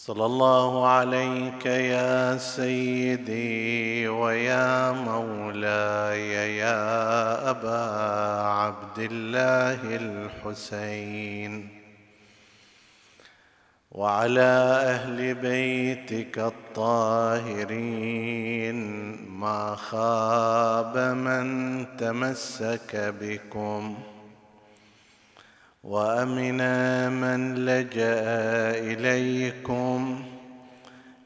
صلى الله عليك يا سيدي ويا مولاي يا أبا عبد الله الحسين. وعلى أهل بيتك الطاهرين ما خاب من تمسك بكم. وأمنا من لجأ إليكم.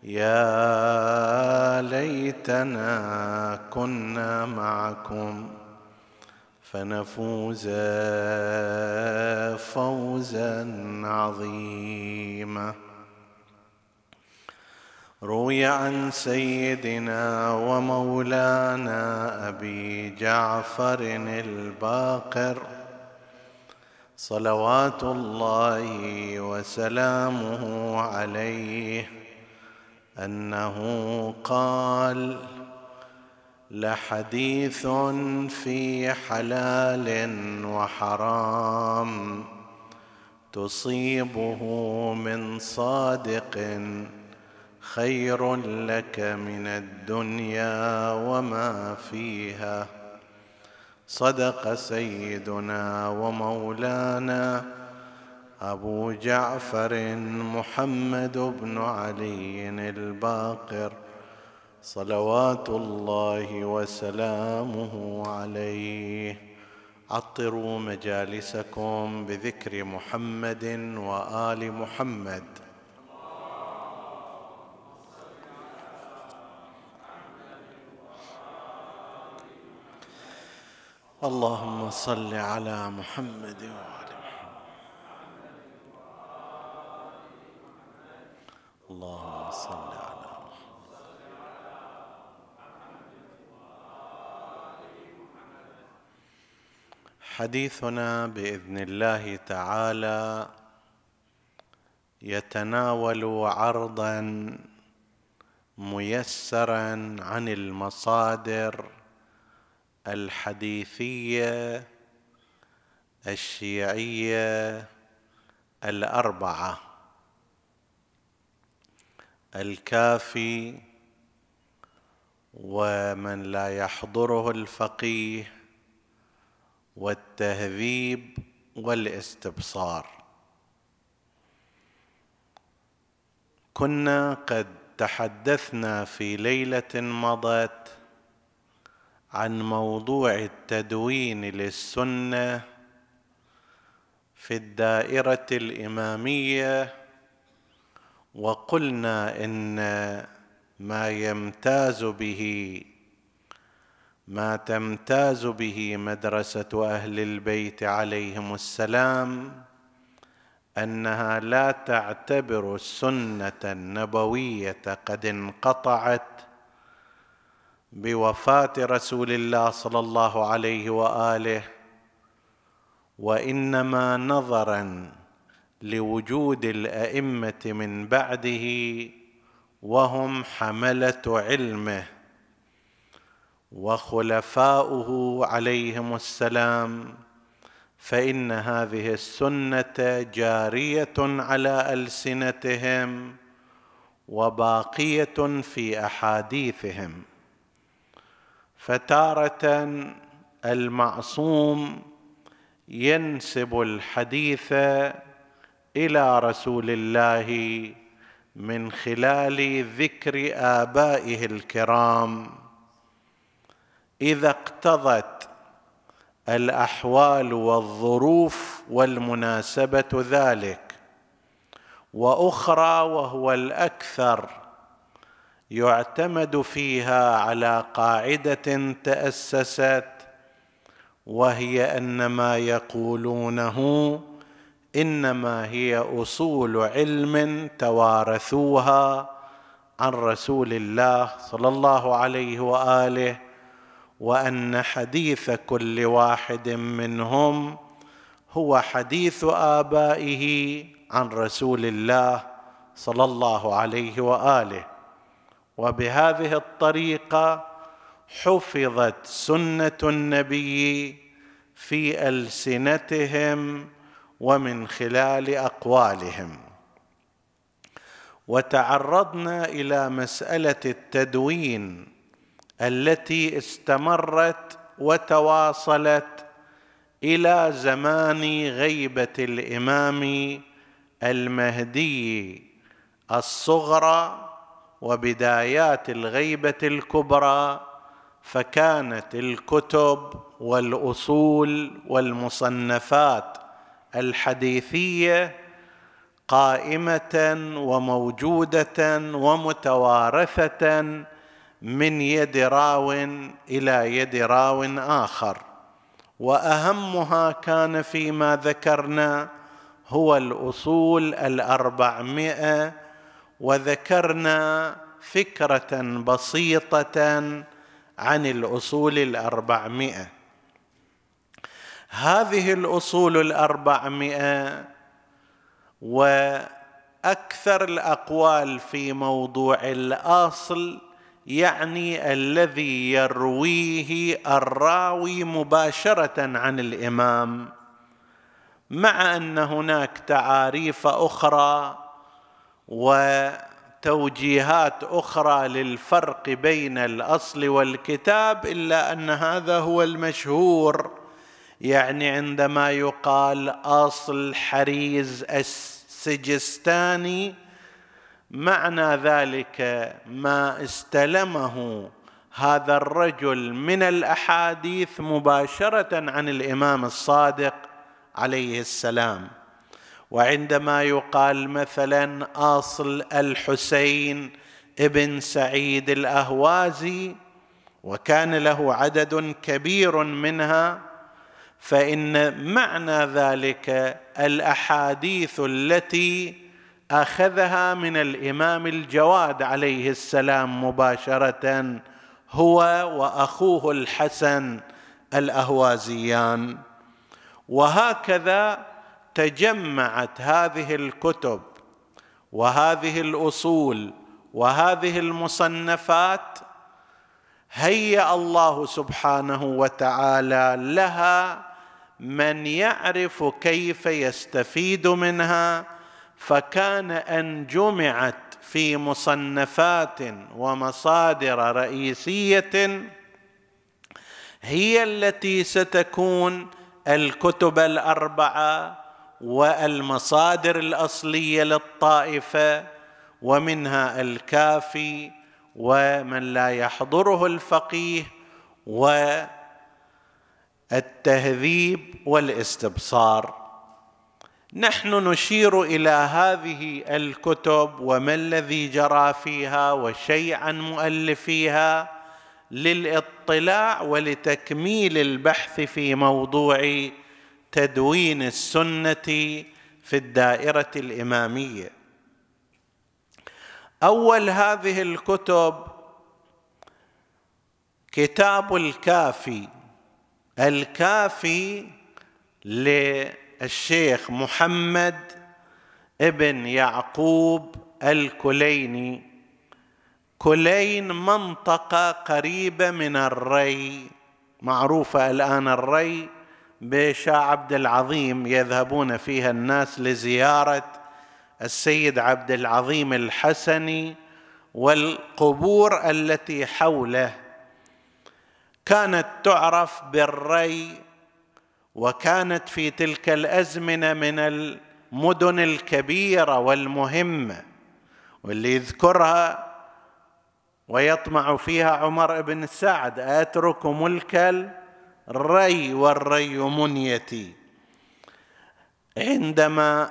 يا ليتنا كنا معكم. فنفوز فوزا عظيما. روي عن سيدنا ومولانا أبي جعفر الباقر. صلوات الله وسلامه عليه أنه قال لحديث في حلال وحرام تصيبه من صادق خير لك من الدنيا وما فيها. صدق سيدنا ومولانا أبو جعفر محمد بن علي الباقر صلوات الله وسلامه عليه. عطروا مجالسكم بذكر محمد وآل محمد. اللهم صل على محمد وآل محمد. اللهم صل على حديثنا بإذن الله تعالى يتناول عرضا ميسرا عن المصادر. الحديثية الشيعية الأربعة. الكافي ومن لا يحضره الفقيه والتهذيب والاستبصار. كنا قد تحدثنا في ليلة مضت عن موضوع التدوين للسنة في الدائرة الإمامية وقلنا إن ما يمتاز به ما تمتاز به مدرسة أهل البيت عليهم السلام أنها لا تعتبر السنة النبوية قد انقطعت بوفاة رسول الله صلى الله عليه وآله وإنما نظرا لوجود الأئمة من بعده وهم حملة علمه وخلفاؤه عليهم السلام فإن هذه السنة جارية على ألسنتهم وباقية في أحاديثهم. فتارة المعصوم ينسب الحديث إلى رسول الله من خلال ذكر آبائه الكرام. إذا اقتضت الأحوال والظروف والمناسبة ذلك وأخرى وهو الأكثر يعتمد فيها على قاعدة تأسست وهي أن ما يقولونه إنما هي أصول علم توارثوها عن رسول الله صلى الله عليه وآله وأن حديث كل واحد منهم هو حديث آبائه عن رسول الله صلى الله عليه وآله. وبهذه الطريقة حفظت سنة النبي في ألسنتهم ومن خلال أقوالهم. وتعرضنا إلى مسألة التدوين التي استمرت وتواصلت إلى زمان غيبة الإمام المهدي الصغرى وبدايات الغيبة الكبرى فكانت الكتب والأصول والمصنفات الحديثية قائمة وموجودة ومتوارثة من يد راو إلى يد راو آخر. وأهمها كان فيما ذكرنا هو الأصول الأربعمائة وذكرنا فكرة بسيطة عن الأصول الأربعمائة. هذه الأصول الأربعمائة وأكثر الأقوال في موضوع الأصل يعني الذي يرويه الراوي مباشرة عن الإمام مع أن هناك تعاريف أخرى وتوجيهات أخرى للفرق بين الأصل والكتاب إلا أن هذا هو المشهور. يعني عندما يقال أصل حريز السجستاني معنى ذلك ما استلمه هذا الرجل من الأحاديث مباشرة عن الإمام الصادق عليه السلام. وعندما يقال مثلا أصل الحسين ابن سعيد الأهوازي وكان له عدد كبير منها فإن معنى ذلك الأحاديث التي أخذها من الإمام الجواد عليه السلام مباشرة هو وأخوه الحسن الأهوازيان. وهكذا تجمعت هذه الكتب وهذه الأصول وهذه المصنفات هيأ الله سبحانه وتعالى لها من يعرف كيف يستفيد منها فكان أن جمعت في مصنفات ومصادر رئيسية هي التي ستكون الكتب الأربعة والمصادر الأصلية للطائفة ومنها الكافي ومن لا يحضره الفقيه والتهذيب والاستبصار. نحن نشير إلى هذه الكتب وما الذي جرى فيها وشيء عن مؤلفيها للاطلاع ولتكميل البحث في موضوع تدوين السنة في الدائرة الإمامية. أول هذه الكتب كتاب الكافي الكافي للشيخ محمد ابن يعقوب الكليني. كلين منطقة قريبة من الري معروفة الآن الري بشاه عبد العظيم يذهبون فيها الناس لزيارة السيد عبد العظيم الحسني والقبور التي حوله. كانت تعرف بالري وكانت في تلك الأزمنة من المدن الكبيرة والمهمه واللي يذكرها ويطمع فيها عمر بن سعد اترك ملك الري والري منيتي عندما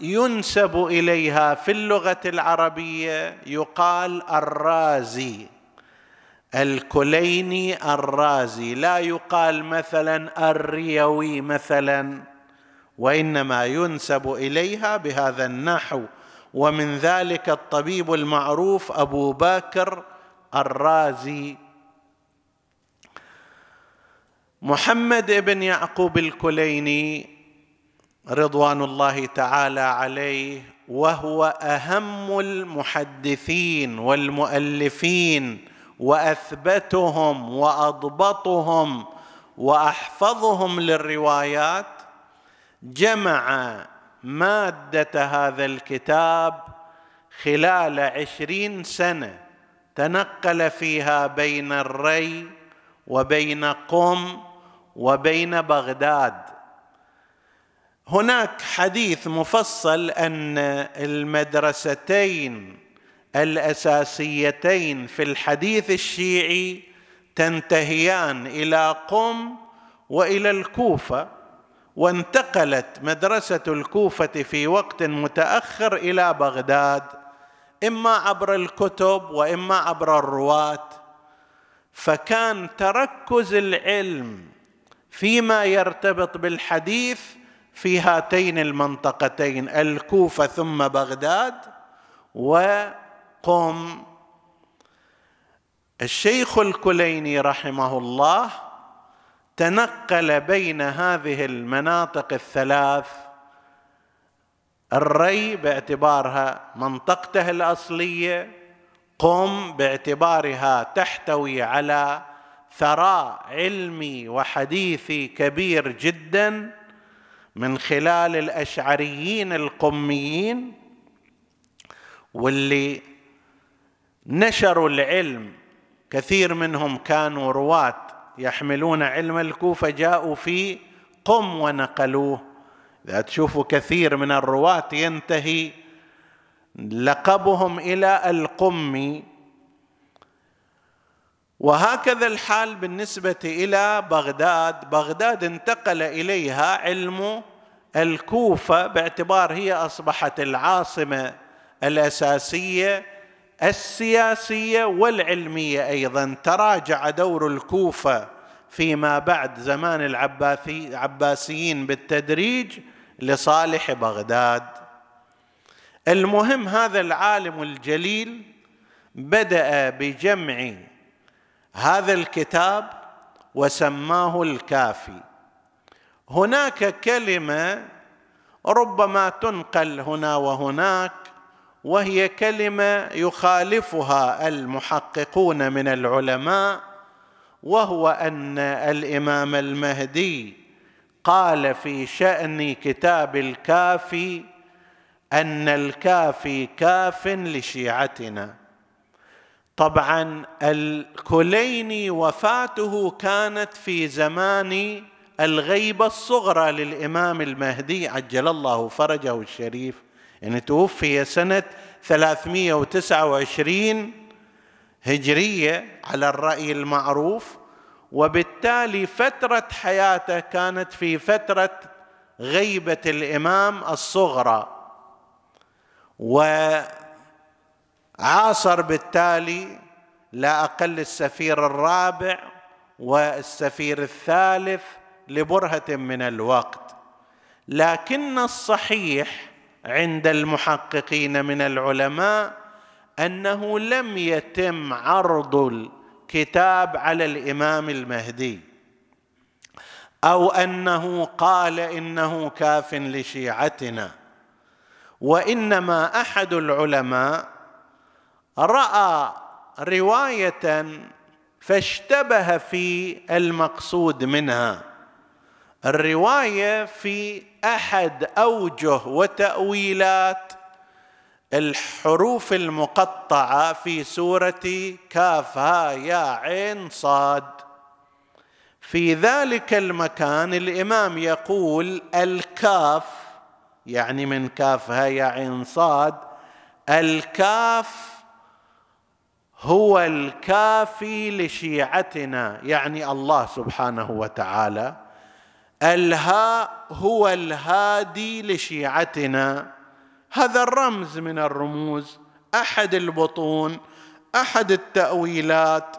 ينسب إليها في اللغة العربية يقال الرازي. الكليني الرازي. لا يقال مثلا الريوي مثلا وإنما ينسب إليها بهذا النحو. ومن ذلك الطبيب المعروف أبو بكر الرازي. محمد بن يعقوب الكليني رضوان الله تعالى عليه وهو أهم المحدثين والمؤلفين وأثبتهم وأضبطهم وأحفظهم للروايات جمع مادة هذا الكتاب خلال عشرين سنة تنقل فيها بين الري وبين قم وبين بغداد. هناك حديث مفصل أن المدرستين الأساسيتين في الحديث الشيعي تنتهيان إلى قم وإلى الكوفة وانتقلت مدرسة الكوفة في وقت متأخر إلى بغداد إما عبر الكتب وإما عبر الرواة. فكان تركز العلم فيما يرتبط بالحديث في هاتين المنطقتين الكوفة ثم بغداد وقم الشيخ الكليني رحمه الله تنقل بين هذه المناطق الثلاث الري باعتبارها منطقته الأصلية قم باعتبارها تحتوي على ثراء علمي وحديثي كبير جدا من خلال الأشعريين القميين واللي نشروا العلم. كثير منهم كانوا رواة يحملون علم الكوفة جاءوا في قم ونقلوه. إذا تشوفوا كثير من الرواة ينتهي لقبهم إلى القمي. وهكذا الحال بالنسبة إلى بغداد. بغداد انتقل إليها علم الكوفة باعتبار هي أصبحت العاصمة الأساسية السياسية والعلمية أيضا. تراجع دور الكوفة فيما بعد زمان العباسي العباسيين بالتدريج لصالح بغداد. المهم هذا العالم الجليل بدأ بجمع هذا الكتاب وسماه الكافي. هناك كلمة ربما تنقل هنا وهناك وهي كلمة يخالفها المحققون من العلماء وهو أن الإمام المهدي قال في شأن كتاب الكافي أن الكافي كاف لشيعتنا. طبعا الكليني وفاته كانت في زمان الغيبة الصغرى للإمام المهدي عجل الله فرجه الشريف. يعني توفي سنة 329 هجرية على الرأي المعروف وبالتالي فترة حياته كانت في فترة غيبة الإمام الصغرى. وعاصر بالتالي لا أقل السفير الرابع والسفير الثالث لبرهة من الوقت. لكن الصحيح عند المحققين من العلماء أنه لم يتم عرض الكتاب على الإمام المهدي أو أنه قال إنه كاف لشيعتنا وإنما أحد العلماء رأى رواية فاشتبه في المقصود منها. الرواية في أحد أوجه وتأويلات الحروف المقطعة في سورة كاف. ها يا عين صاد. في ذلك المكان الإمام يقول الكاف يعني من كاف. ها يا عين صاد. الكاف هو الكافي لشيعتنا يعني الله سبحانه وتعالى. الهاء هو الهادي لشيعتنا. هذا الرمز من الرموز. أحد البطون أحد التأويلات.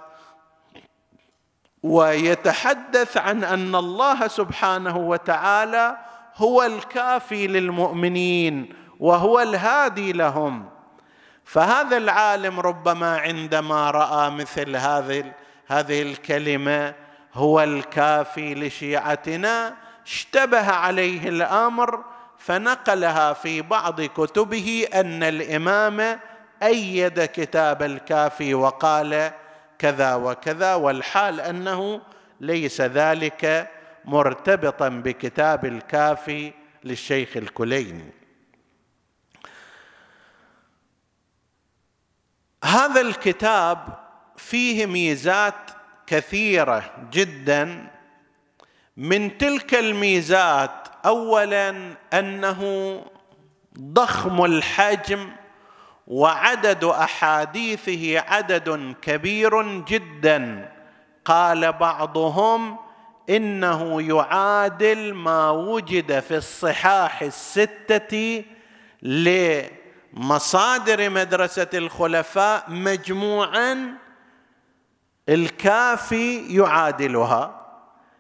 ويتحدث عن أن الله سبحانه وتعالى هو الكافي للمؤمنين وهو الهادي لهم. فهذا العالم ربما عندما رأى مثل هذه هذه الكلمة هو الكافي لشيعتنا اشتبه عليه الأمر فنقلها في بعض كتبه أن الإمام أيد كتاب الكافي وقال كذا وكذا والحال أنه ليس ذلك مرتبطا بكتاب الكافي للشيخ الكليني. هذا الكتاب فيه ميزات كثيرة جدا. من تلك الميزات اولا أنه ضخم الحجم وعدد أحاديثه عدد كبير جدا. قال بعضهم إنه يعادل ما وجد في الصحاح الستة لمصادر مدرسة الخلفاء مجموعا الكافي يعادلها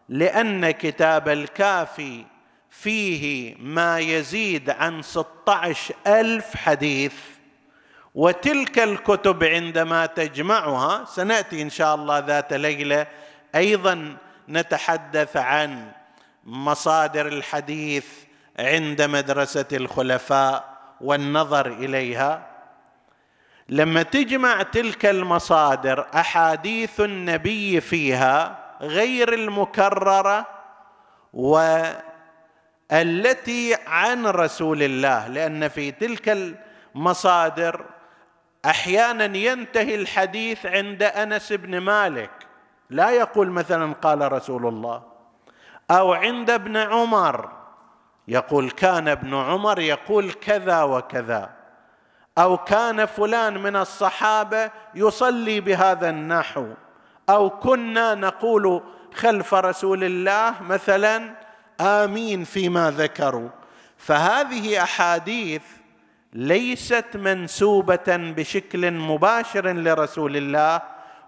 لأن كتاب الكافي فيه ما يزيد عن 16 ألف حديث وتلك الكتب عندما تجمعها سنأتي إن شاء الله ذات ليلة أيضا نتحدث عن مصادر الحديث عند مدرسة الخلفاء. والنظر إليها. لما تجمع تلك المصادر أحاديث النبي فيها غير المكررة والتي عن رسول الله لأن في تلك المصادر أحيانا ينتهي الحديث عند أنس بن مالك. لا يقول مثلا قال رسول الله أو عند ابن عمر يقول كان ابن عمر يقول كذا وكذا. أو كان فلان من الصحابة يصلي بهذا النحو. أو كنا نقول خلف رسول الله مثلا آمين فيما ذكروا. فهذه أحاديث ليست منسوبة بشكل مباشر لرسول الله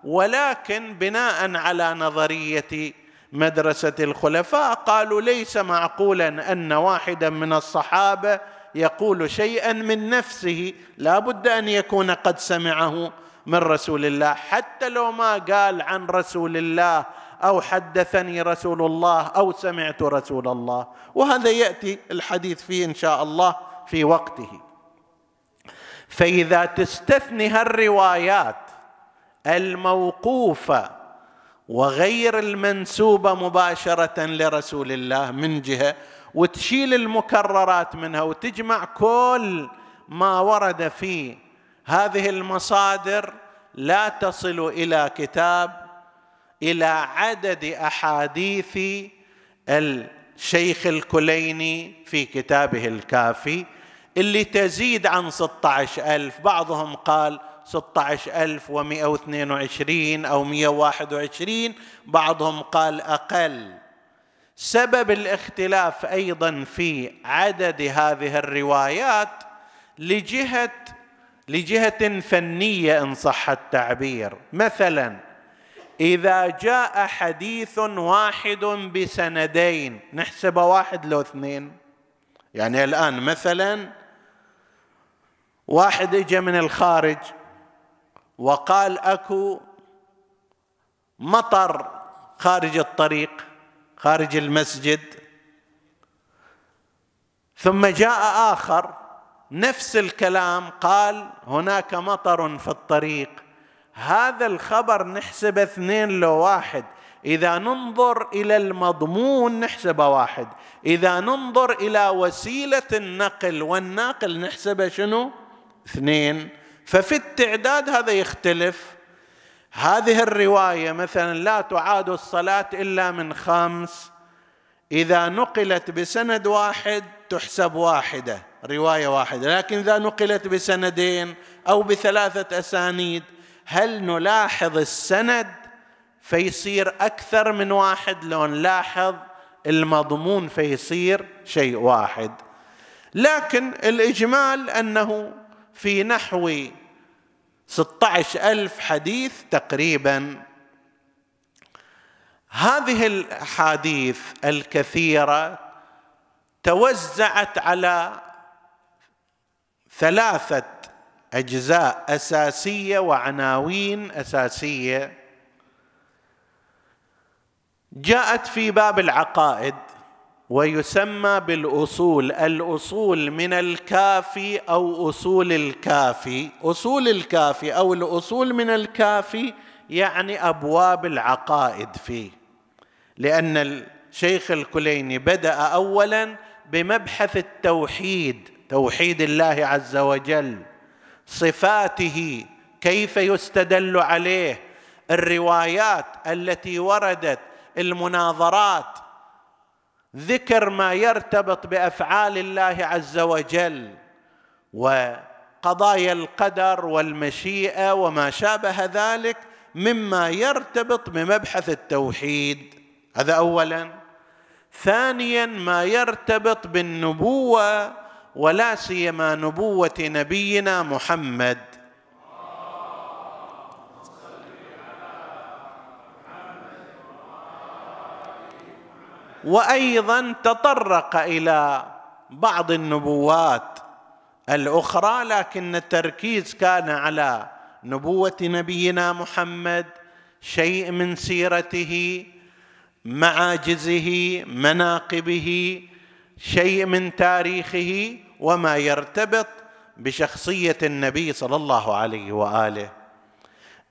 ولكن بناء على نظرية مدرسة الخلفاء قالوا ليس معقولا أن واحدا من الصحابة يقول شيئا من نفسه. لا بد أن يكون قد سمعه من رسول الله. حتى لو ما قال عن رسول الله أو حدثني رسول الله أو سمعت رسول الله. وهذا يأتي الحديث فيه إن شاء الله في وقته. فإذا تستثني هالروايات الموقوفة وغير المنسوبة مباشرة لرسول الله من جهة وتشيل المكررات منها وتجمع كل ما ورد في هذه المصادر لا تصل إلى كتاب إلى عدد أحاديث الشيخ الكليني في كتابه الكافي اللي تزيد عن 16 ألف. بعضهم قال 16122 أو 121 بعضهم قال أقل. سبب الاختلاف أيضا في عدد هذه الروايات لجهة لجهة فنية إن صح التعبير. مثلا إذا جاء حديث واحد بسندين نحسب واحد لو اثنين. يعني الآن مثلا واحد اجى من الخارج وقال أكو مطر خارج الطريق خارج المسجد. ثم جاء آخر نفس الكلام قال هناك مطر في الطريق. هذا الخبر نحسب اثنين لو واحد إذا ننظر إلى المضمون نحسب واحد. إذا ننظر إلى وسيلة النقل والناقل نحسب شنو؟ اثنين. ففي التعداد هذا يختلف. هذه الرواية مثلا لا تعاد الصلاة إلا من خمس. إذا نقلت بسند واحد تحسب واحدة رواية واحدة. لكن إذا نقلت بسندين أو بثلاثة أسانيد هل نلاحظ السند؟ فيصير أكثر من واحد. لو نلاحظ المضمون فيصير شيء واحد. لكن الإجمال أنه في نحو ستة ألف حديث تقريبا. هذه الأحاديث الكثيرة توزعت على ثلاثة أجزاء أساسية وعناوين أساسية. جاءت في باب العقائد. ويسمى بالأصول الأصول من الكافي أو أصول الكافي. أصول الكافي أو الأصول من الكافي يعني أبواب العقائد فيه. لأن الشيخ الكليني بدأ اولا بمبحث التوحيد توحيد الله عز وجل صفاته كيف يستدل عليه الروايات التي وردت المناظرات ذكر ما يرتبط بأفعال الله عز وجل وقضايا القدر والمشيئة وما شابه ذلك مما يرتبط بمبحث التوحيد. هذا اولا. ثانيا ما يرتبط بالنبوة ولا سيما نبوة نبينا محمد. وأيضا تطرق إلى بعض النبوات الأخرى لكن التركيز كان على نبوة نبينا محمد شيء من سيرته معاجزه مناقبه شيء من تاريخه وما يرتبط بشخصية النبي صلى الله عليه وآله.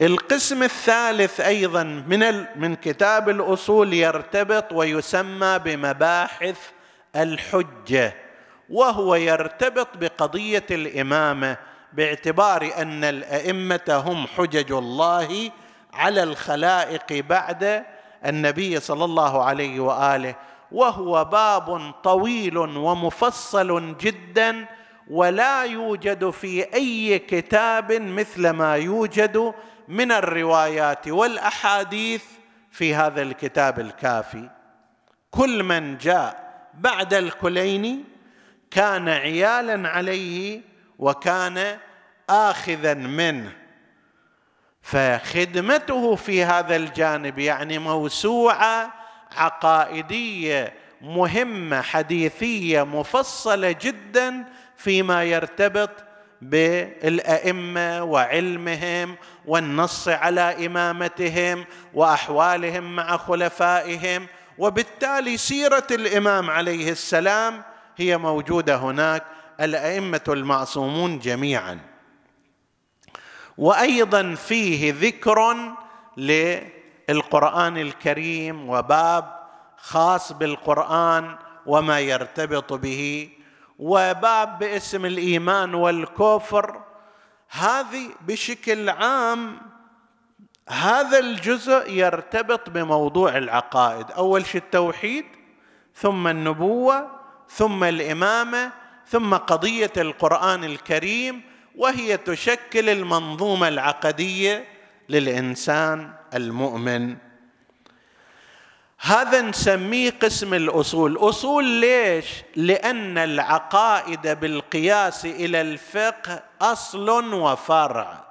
القسم الثالث أيضا من من كتاب الأصول يرتبط ويسمى بمباحث الحجة وهو يرتبط بقضية الإمامة باعتبار أن الأئمة هم حجج الله على الخلائق بعد النبي صلى الله عليه وآله وهو باب طويل ومفصل جدا ولا يوجد في أي كتاب مثل ما يوجد من الروايات والأحاديث في هذا الكتاب الكافي. كل من جاء بعد الكليني كان عيالا عليه وكان اخذا منه. فخدمته في هذا الجانب يعني موسوعة عقائدية مهمة حديثية مفصلة جدا فيما يرتبط بالأئمة وعلمهم والنص على إمامتهم وأحوالهم مع خلفائهم. وبالتالي سيرة الإمام عليه السلام هي موجودة هناك الأئمة المعصومون جميعا. وأيضا فيه ذكر للقرآن الكريم وباب خاص بالقرآن وما يرتبط به وباب باسم الإيمان والكفر هذه بشكل عام هذا الجزء يرتبط بموضوع العقائد. أول شيء التوحيد ثم النبوة ثم الإمامة ثم قضية القرآن الكريم وهي تشكل المنظومة العقدية للإنسان المؤمن. هذا نسميه قسم الأصول. أصول ليش؟ لأن العقائد بالقياس إلى الفقه أصل وفرع.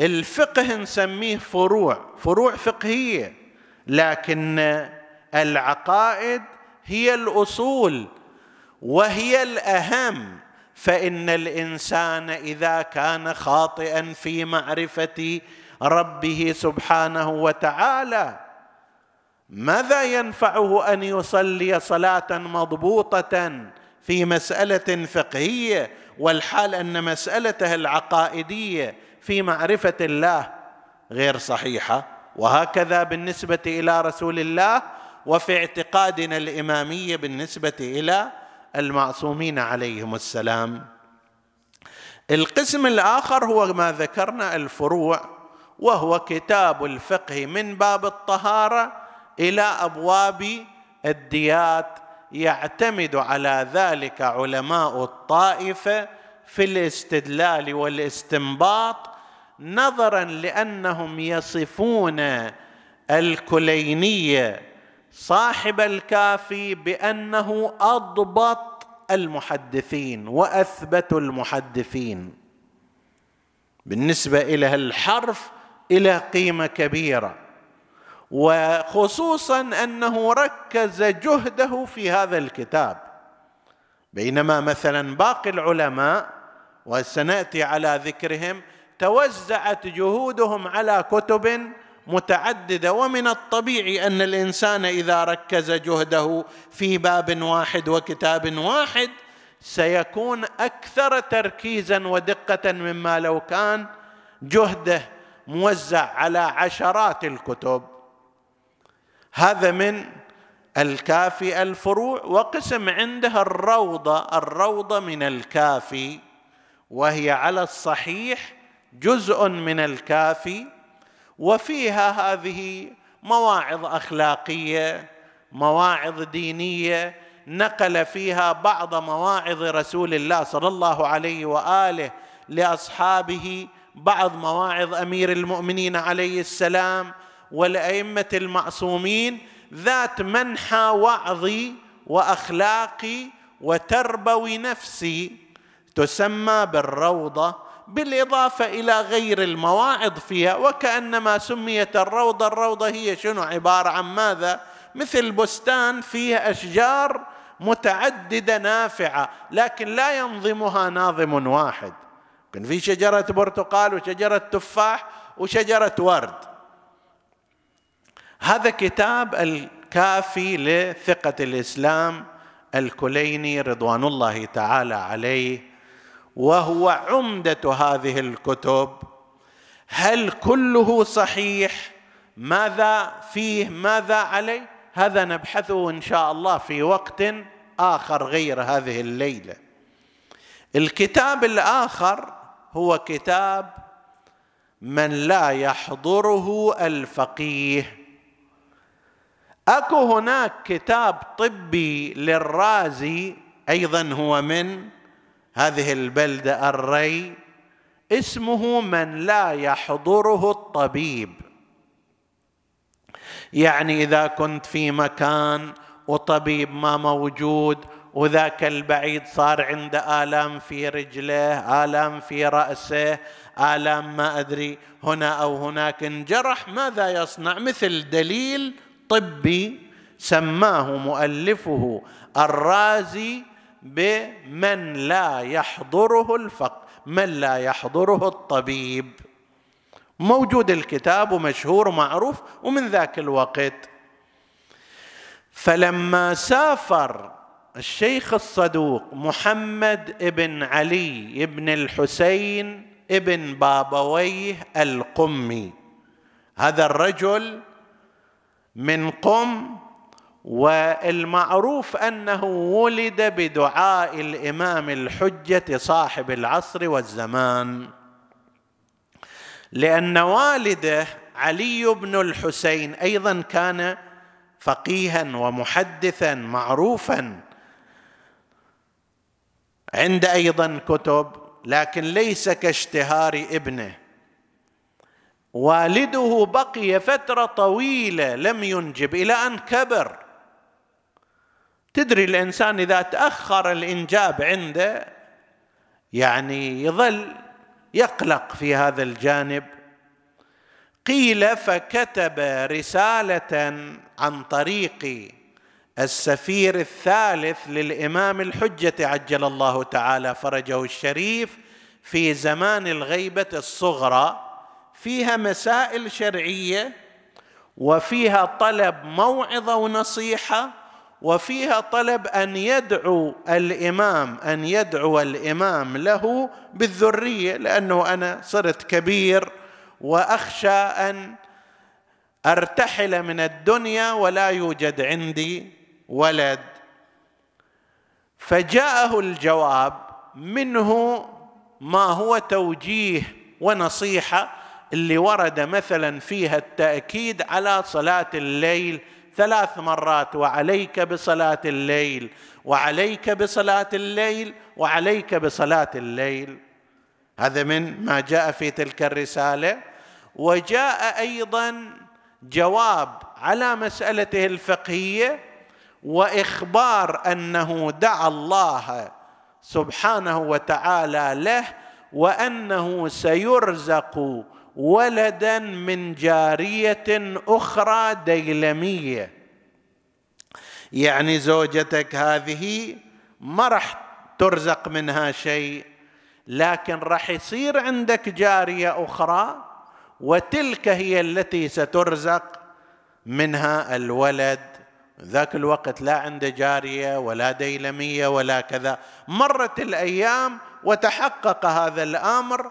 الفقه نسميه فروع فروع فقهية. لكن العقائد هي الأصول وهي الأهم. فإن الإنسان إذا كان خاطئا في معرفة ربه سبحانه وتعالى ماذا ينفعه أن يصلي صلاة مضبوطة في مسألة فقهية والحال أن مسالته العقائدية في معرفة الله غير صحيحة؟ وهكذا بالنسبة إلى رسول الله وفي اعتقادنا الإمامية بالنسبة إلى المعصومين عليهم السلام. القسم الآخر هو ما ذكرنا الفروع وهو كتاب الفقه من باب الطهارة إلى أبواب الديات يعتمد على ذلك علماء الطائفه في الاستدلال والاستنباط نظرا لأنهم يصفون الكلينيه صاحب الكافي بأنه أضبط المحدثين وأثبت المحدثين. بالنسبة إلى الحرف إلى قيمة كبيرة. وخصوصا أنه ركز جهده في هذا الكتاب. بينما مثلا باقي العلماء وسنأتي على ذكرهم توزعت جهودهم على كتب متعددة. ومن الطبيعي أن الإنسان إذا ركز جهده في باب واحد وكتاب واحد سيكون أكثر تركيزا ودقة مما لو كان جهده موزع على عشرات الكتب. هذا من الكافي الفروع وقسم عندها الروضة الروضة من الكافي وهي على الصحيح جزء من الكافي وفيها هذه مواعظ أخلاقية مواعظ دينية نقل فيها بعض مواعظ رسول الله صلى الله عليه وآله لأصحابه بعض مواعظ أمير المؤمنين عليه السلام والأئمة المعصومين ذات منحى وعظي وأخلاقي وتربوي نفسي تسمى بالروضة بالإضافة إلى غير المواعظ فيها وكأنما سميت الروضة. الروضة هي شنو؟ عبارة عن ماذا؟ مثل بستان فيه أشجار متعددة نافعة لكن لا ينظمها ناظم واحد. كان في شجرة برتقال وشجرة تفاح وشجرة ورد. هذا كتاب الكافي لثقة الإسلام الكليني رضوان الله تعالى عليه وهو عمدة هذه الكتب. هل كله صحيح؟ ماذا فيه؟ ماذا عليه؟ هذا نبحثه إن شاء الله في وقت آخر غير هذه الليلة. الكتاب الآخر هو كتاب من لا يحضره الفقيه. أكو هناك كتاب طبي للرازي أيضا هو من هذه البلدة الري اسمه من لا يحضره الطبيب. يعني إذا كنت في مكان وطبيب ما موجود وذاك البعيد صار عنده آلام في رجله آلام في رأسه آلام ما أدري هنا أو هناك انجرح ماذا يصنع؟ مثل دليل طبي سماه مؤلفه الرازي بمن لا يحضره الفق من لا يحضره الطبيب. موجود الكتاب ومشهور ومعروف ومن ذاك الوقت. فلما سافر الشيخ الصدوق محمد بن علي بن الحسين ابن بابويه القمي هذا الرجل من قم والمعروف أنه ولد بدعاء الإمام الحجة صاحب العصر والزمان. لأن والده علي بن الحسين أيضا كان فقيها ومحدثا معروفا. عند أيضا كتب لكن ليس كاشتهار ابنه. والده بقي فترة طويلة لم ينجب إلى أن كبر. تدري الإنسان إذا تأخر الإنجاب عنده يعني يظل يقلق في هذا الجانب. قيل فكتب رسالة عن طريق السفير الثالث للإمام الحجة عجل الله تعالى فرجه الشريف في زمان الغيبة الصغرى. فيها مسائل شرعية وفيها طلب موعظة ونصيحة وفيها طلب أن يدعو الإمام أن يدعو الإمام له بالذرية لأنه أنا صرت كبير وأخشى أن أرتحل من الدنيا ولا يوجد عندي ولد. فجاءه الجواب منه ما هو توجيه ونصيحة اللي ورد مثلا فيها التأكيد على صلاة الليل ثلاث مرات وعليك بصلاة الليل وعليك بصلاة الليل وعليك بصلاة الليل. هذا من ما جاء في تلك الرسالة. وجاء أيضا جواب على مسألته الفقهية وإخبار أنه دعا الله سبحانه وتعالى له وأنه سيرزق ولدا من جارية أخرى ديلمية. يعني زوجتك هذه ما راح ترزق منها شيء لكن راح يصير عندك جارية أخرى وتلك هي التي سترزق منها الولد. ذاك الوقت لا عنده جارية ولا ديلمية ولا كذا. مرت الأيام وتحقق هذا الأمر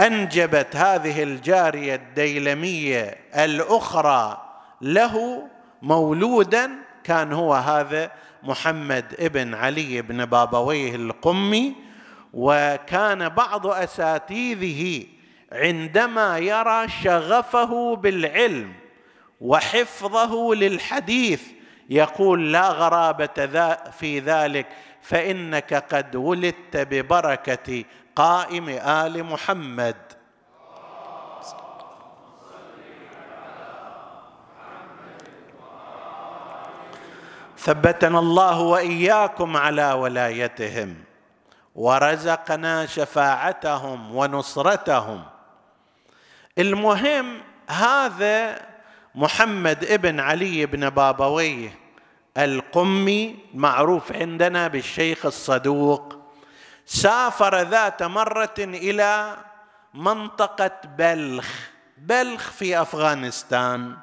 وانجبت هذه الجارية الديلمية الأخرى له مولودا كان هو هذا محمد ابن علي بن بابويه القمي وكان بعض اساتذه عندما يرى شغفه بالعلم وحفظه للحديث يقول لا غرابة في ذلك فإنك قد ولدت ببركة قائم آل محمد. ثبتنا الله وإياكم على ولايتهم ورزقنا شفاعتهم ونصرتهم. المهم هذا محمد ابن علي بن بابويه القمي معروف عندنا بالشيخ الصدوق. سافر ذات مرة إلى منطقة بلخ بلخ في أفغانستان.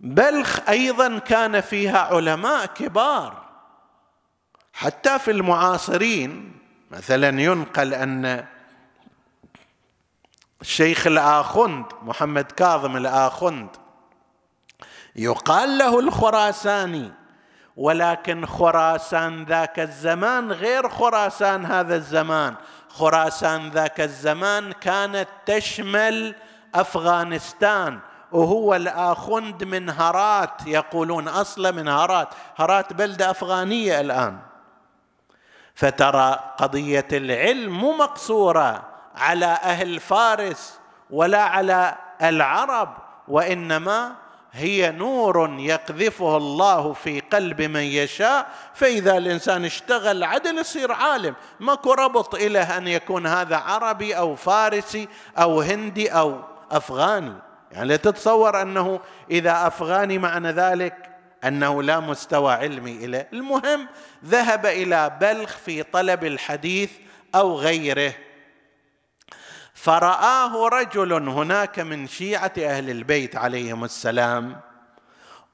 بلخ أيضا كان فيها علماء كبار حتى في المعاصرين. مثلا ينقل أن الشيخ الاخند محمد كاظم الاخند يقال له الخراساني. ولكن خراسان ذاك الزمان غير خراسان هذا الزمان. خراسان ذاك الزمان كانت تشمل أفغانستان وهو الآخند من هرات يقولون أصلا من هرات. هرات بلدة أفغانية الآن. فترى قضية العلم مو مقصورة على أهل فارس ولا على العرب وإنما هي نور يقذفه الله في قلب من يشاء فإذا الإنسان اشتغل عدل يصير عالم. ماكو ربط إلى أن يكون هذا عربي أو فارسي أو هندي أو أفغاني. يعني لا تتصور أنه إذا أفغاني معنى ذلك أنه لا مستوى علمي إليه. المهم ذهب إلى بلخ في طلب الحديث أو غيره. فرآه رجل هناك من شيعة أهل البيت عليهم السلام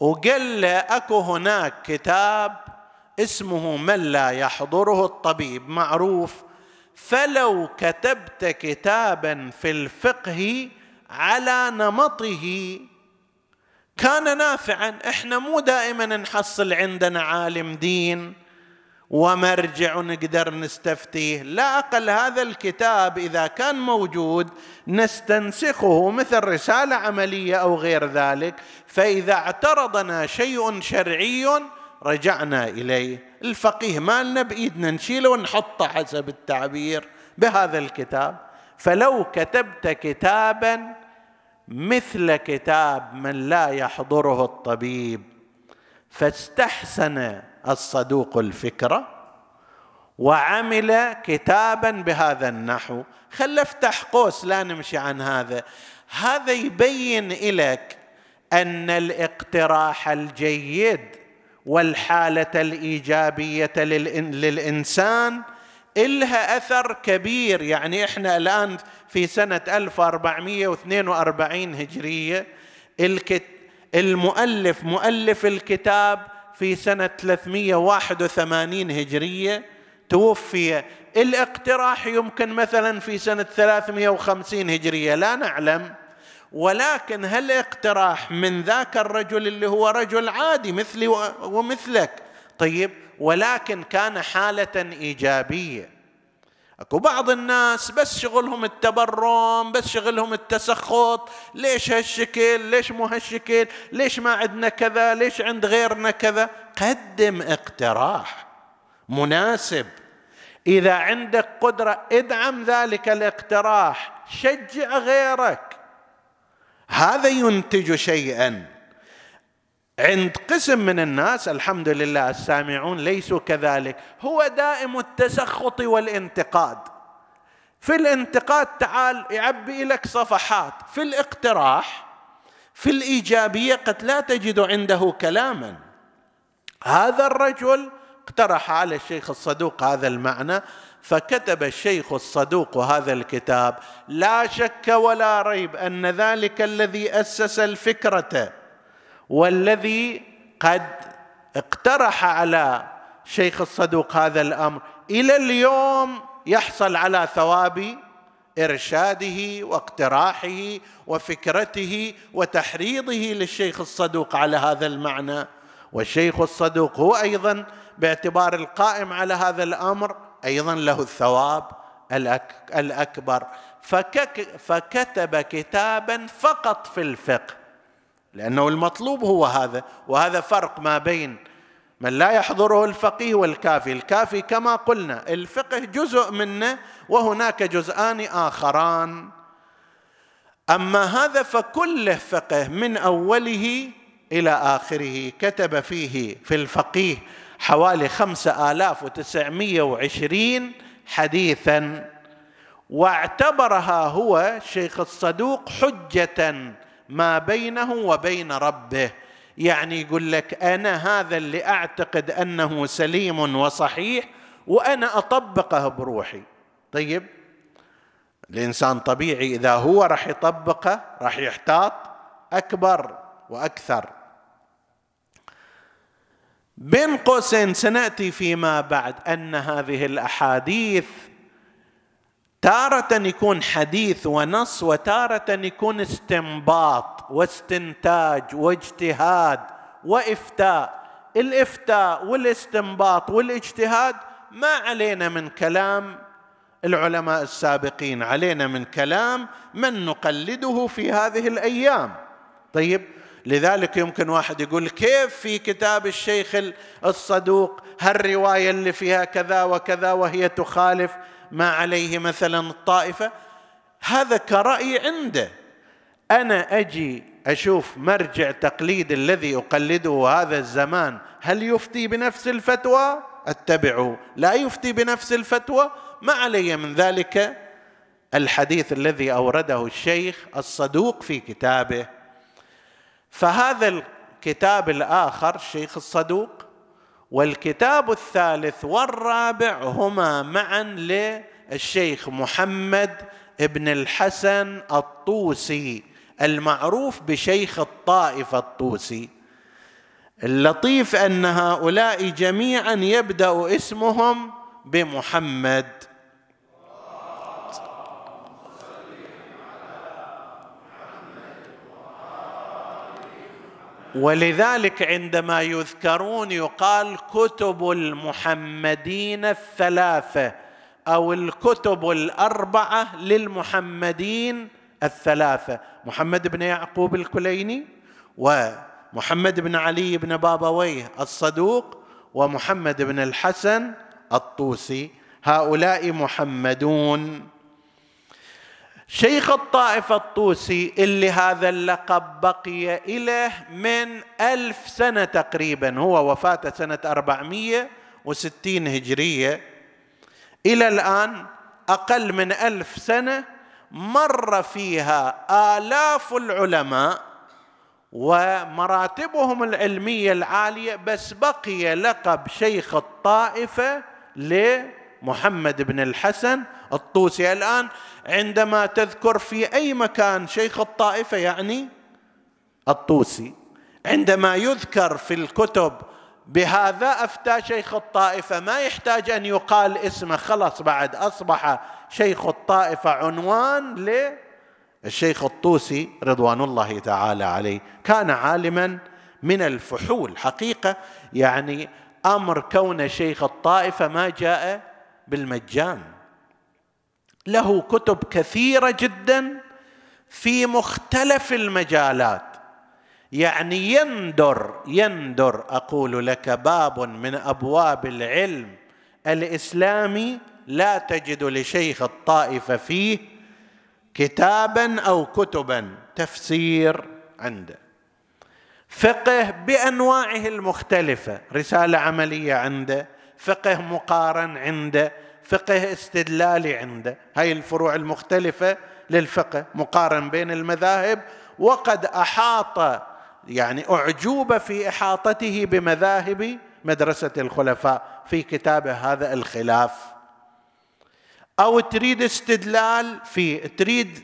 وقال له أكو هناك كتاب اسمه من لا يحضره الطبيب معروف فلو كتبت كتابا في الفقه على نمطه كان نافعا. إحنا مو دائما نحصل عندنا عالم دين. ومرجع ونقدر نستفتيه. لا أقل هذا الكتاب إذا كان موجود نستنسخه مثل رسالة عملية أو غير ذلك. فإذا اعترضنا شيء شرعي رجعنا إليه. الفقيه ما لنا بايدنا نشيله ونحطه حسب التعبير بهذا الكتاب. فلو كتبت كتابا مثل كتاب من لا يحضره الطبيب فاستحسن الصدوق الفكرة وعمل كتابا بهذا النحو. خل افتح قوس لا نمشي عن هذا. هذا يبين لك أن الاقتراح الجيد والحالة الإيجابية للإنسان إلها أثر كبير. يعني إحنا الآن في سنة 1442 هجرية المؤلف مؤلف الكتاب في سنة 381 هجرية توفي الاقتراح يمكن مثلا في سنة 350 هجرية لا نعلم. ولكن هل اقتراح من ذاك الرجل اللي هو رجل عادي مثلي ومثلك؟ طيب ولكن كان حالة إيجابية. اكو بعض الناس بس شغلهم التبرم بس شغلهم التسخط. ليش هالشكل؟ ليش مو هالشكل؟ ليش ما عندنا كذا؟ ليش عند غيرنا كذا؟ قدم اقتراح مناسب. إذا عندك قدرة ادعم ذلك الاقتراح شجع غيرك. هذا ينتج شيئا. عند قسم من الناس الحمد لله السامعون ليسوا كذلك هو دائم التسخط والانتقاد. في الانتقاد تعال يعبي لك صفحات في الاقتراح في الإيجابية قد لا تجد عنده كلاما. هذا الرجل اقترح على الشيخ الصدوق هذا المعنى فكتب الشيخ الصدوق هذا الكتاب لا شك ولا ريب أن ذلك الذي أسس الفكرة. والذي قد اقترح على شيخ الصدوق هذا الأمر إلى اليوم يحصل على ثواب إرشاده واقتراحه وفكرته وتحريضه للشيخ الصدوق على هذا المعنى. والشيخ الصدوق هو أيضا باعتبار القائم على هذا الأمر أيضا له الثواب الأكبر. فكتب كتابا فقط في الفقه. لأنه المطلوب هو هذا وهذا فرق ما بين من لا يحضره الفقيه والكافي. الكافي كما قلنا الفقه جزء منه وهناك جزءان آخران. أما هذا فكله فقه من أوله إلى آخره كتب فيه في الفقيه حوالي خمسة آلاف وتسعمية وعشرين حديثا واعتبرها هو شيخ الصدوق حجة ما بينه وبين ربه. يعني يقول لك أنا هذا اللي أعتقد أنه سليم وصحيح وأنا أطبقه بروحي. طيب؟ الإنسان طبيعي إذا هو راح يطبقه راح يحتاط أكبر وأكثر. بين قوسين سنأتي فيما بعد أن هذه الأحاديث تارة يكون حديث ونص وتارة يكون استنباط واستنتاج واجتهاد وإفتاء. الإفتاء والاستنباط والاجتهاد ما علينا من كلام العلماء السابقين علينا من كلام من نقلده في هذه الأيام. طيب لذلك يمكن واحد يقول كيف في كتاب الشيخ الصدوق هالرواية اللي فيها كذا وكذا وهي تخالف ما عليه مثلا الطائفه هذا كرأي عنده. أنا أجي أشوف مرجع تقليد الذي أقلده هذا الزمان هل يفتي بنفس الفتوى؟ أتبعه. لا يفتي بنفس الفتوى. ما علي من ذلك؟ الحديث الذي أورده الشيخ الصدوق في كتابه. فهذا الكتاب الآخر الشيخ الصدوق والكتاب الثالث والرابع هما معا للشيخ محمد بن الحسن الطوسي المعروف بشيخ الطائفة الطوسي. اللطيف أن هؤلاء جميعا يبدأ اسمهم بمحمد. ولذلك عندما يذكرون يقال كتب المحمدين الثلاثة أو الكتب الأربعة للمحمدين الثلاثة. محمد بن يعقوب الكليني ومحمد بن علي بن بابويه الصدوق ومحمد بن الحسن الطوسي. هؤلاء محمدون. شيخ الطائفة الطوسي اللي هذا اللقب بقي إليه من ألف سنة تقريبا هو وفاته سنة أربعمية وستين هجرية. إلى الآن أقل من ألف سنة مر فيها آلاف العلماء ومراتبهم العلمية العالية بس بقي لقب شيخ الطائفة لمحمد بن الحسن الطوسي. الآن عندما تذكر في أي مكان شيخ الطائفة يعني الطوسي عندما يذكر في الكتب بهذا أفتى شيخ الطائفة ما يحتاج أن يقال اسمه خلاص بعد أصبح شيخ الطائفة عنوان للشيخ الطوسي رضوان الله تعالى عليه. كان عالما من الفحول حقيقة يعني أمر كون شيخ الطائفة ما جاء بالمجان. له كتب كثيرة جدا في مختلف المجالات. يعني يندر يندر أقول لك باب من أبواب العلم الإسلامي. لا تجد لشيخ الطائفة فيه كتابا أو كتبا تفسير عنده. فقه بأنواعه المختلفة رسالة عملية عنده فقه مقارن عنده فقه استدلالي عنده هاي الفروع المختلفة للفقه مقارن بين المذاهب. وقد أحاط يعني أعجوب في إحاطته بمذاهب مدرسة الخلفاء في كتابه هذا الخلاف. أو تريد استدلال في تريد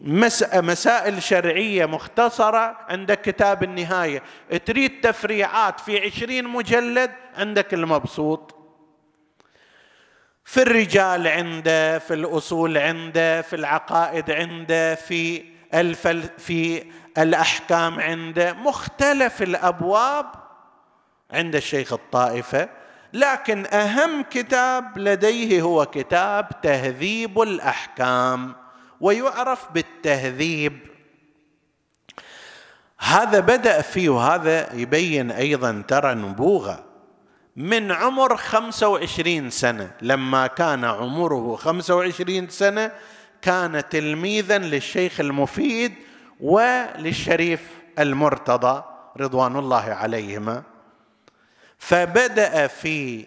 مسائل شرعية مختصرة عندك كتاب النهاية. تريد تفريعات في عشرين مجلد عندك المبسوط. في الرجال عنده في الأصول عنده في العقائد عنده في الفل في الأحكام عنده. مختلف الأبواب عند الشيخ الطائفة. لكن أهم كتاب لديه هو كتاب تهذيب الأحكام. ويعرف بالتهذيب. هذا بدأ فيه وهذا يبين أيضا ترى نبوغة. من عمر خمسة وعشرين سنة لما كان عمره خمسة وعشرين سنة كان تلميذا للشيخ المفيد وللشريف المرتضى رضوان الله عليهما. فبدأ في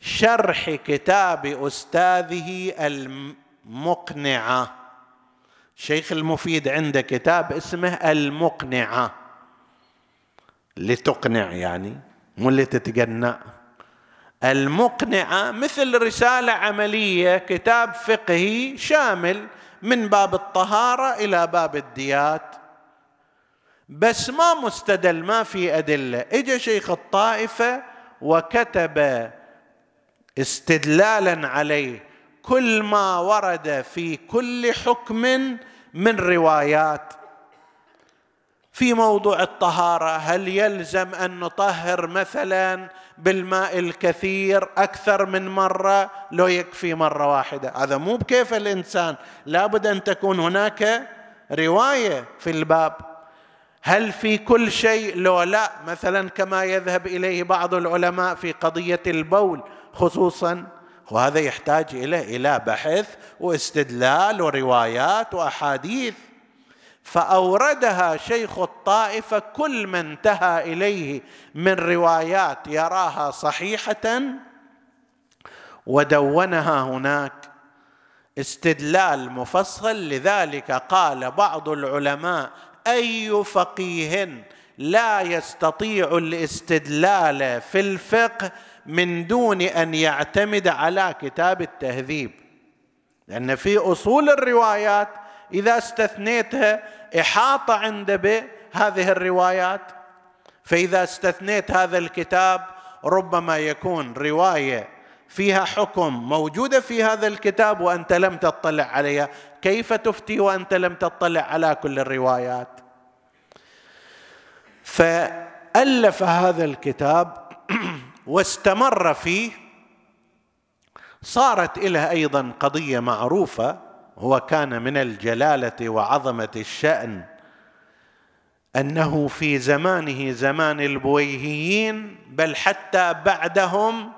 شرح كتاب أستاذه المقنعه شيخ المفيد عنده كتاب اسمه المقنعة. لتقنع يعني مو اللي تتقنع المقنعة مثل رسالة عملية كتاب فقهي شامل من باب الطهارة إلى باب الديات. بس ما مستدل ما في أدلة. اجى شيخ الطائفة وكتب استدلالا عليه كل ما ورد في كل حكم من روايات. في موضوع الطهارة هل يلزم أن نطهر مثلا بالماء الكثير أكثر من مرة؟ لو يكفي مرة واحدة. هذا مو بكيف الإنسان. لابد أن تكون هناك رواية في الباب. هل في كل شيء؟ لو لا مثلا كما يذهب إليه بعض العلماء في قضية البول خصوصا وهذا يحتاج إلى إلى بحث واستدلال وروايات وأحاديث. فأوردها شيخ الطائفة كل ما انتهى إليه من روايات يراها صحيحة ودونها هناك استدلال مفصل. لذلك قال بعض العلماء أي فقيه لا يستطيع الاستدلال في الفقه من دون أن يعتمد على كتاب التهذيب. لأن في أصول الروايات إذا استثنيتها إحاطة عند بهذه الروايات. فإذا استثنيت هذا الكتاب ربما يكون رواية فيها حكم موجودة في هذا الكتاب وأنت لم تطلع عليها. كيف تفتي وأنت لم تطلع على كل الروايات؟ فألف هذا الكتاب واستمر فيه صارت له أيضا قضية معروفة هو كان من الجلالة وعظمة الشأن أنه في زمانه زمان البويهيين بل حتى بعدهم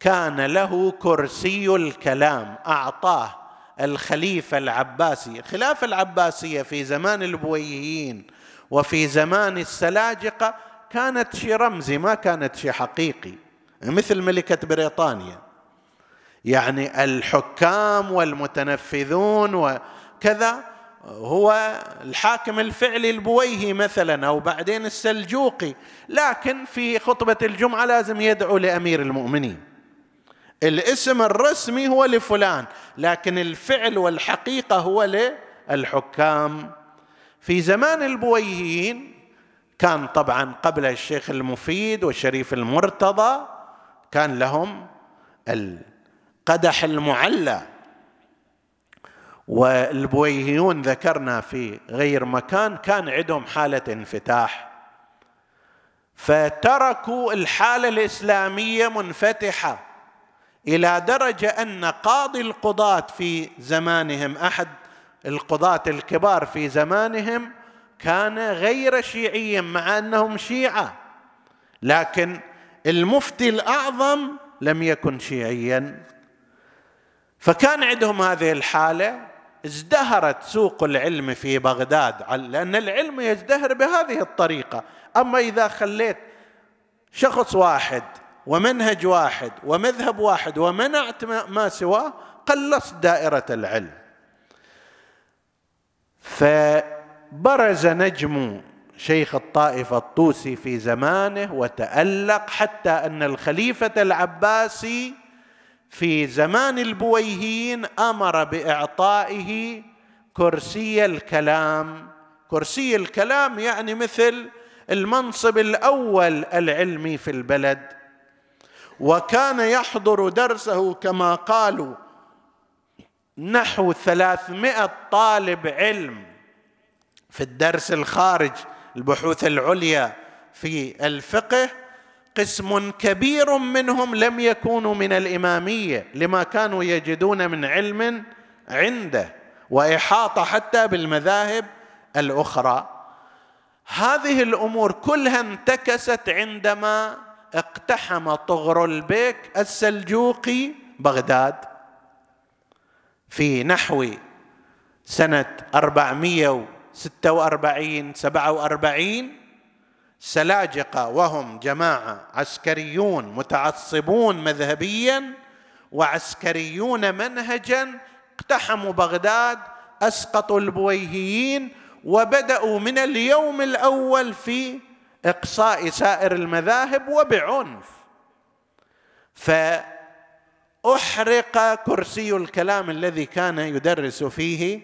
كان له كرسي الكلام أعطاه الخليفة العباسي. خلاف العباسية في زمان البويهيين وفي زمان السلاجقة كانت شيء رمزي ما كانت شيء حقيقي. مثل ملكة بريطانيا. يعني الحكام والمتنفذون وكذا هو الحاكم الفعلي البويهي مثلا أو بعدين السلجوقي. لكن في خطبة الجمعة لازم يدعو لأمير المؤمنين. الاسم الرسمي هو لفلان لكن الفعل والحقيقة هو للحكام. في زمان البويهيين كان طبعا قبل الشيخ المفيد والشريف المرتضى كان لهم القدح المعلى. والبويهيون ذكرنا في غير مكان كان عندهم حالة انفتاح. فتركوا الحالة الإسلامية منفتحة إلى درجة أن قاضي القضاة في زمانهم أحد القضاة الكبار في زمانهم كان غير شيعيا مع أنهم شيعة لكن المفتي الأعظم لم يكن شيعيا. فكان عندهم هذه الحالة ازدهرت سوق العلم في بغداد لأن العلم يزدهر بهذه الطريقة. أما إذا خليت شخص واحد ومنهج واحد ومذهب واحد ومنعت ما سواه قلصت دائرة العلم. ف برز نجم شيخ الطائفه الطوسي في زمانه وتألق حتى أن الخليفة العباسي في زمان البويهيين أمر بإعطائه كرسي الكلام. كرسي الكلام يعني مثل المنصب الأول العلمي في البلد. وكان يحضر درسه كما قالوا نحو ثلاثمائة طالب علم. في الدرس الخارج البحوث العليا في الفقه قسم كبير منهم لم يكونوا من الإمامية لما كانوا يجدون من علم عنده وإحاطة حتى بالمذاهب الأخرى. هذه الأمور كلها انتكست عندما اقتحم طغرل بيك السلجوقي بغداد في نحو سنة 446 47 سلاجقة وهم جماعة عسكريون متعصبون مذهبيا وعسكريون منهجا اقتحموا بغداد أسقطوا البويهيين وبدأوا من اليوم الأول في إقصاء سائر المذاهب وبعنف. فأحرق كرسي الكلام الذي كان يدرس فيه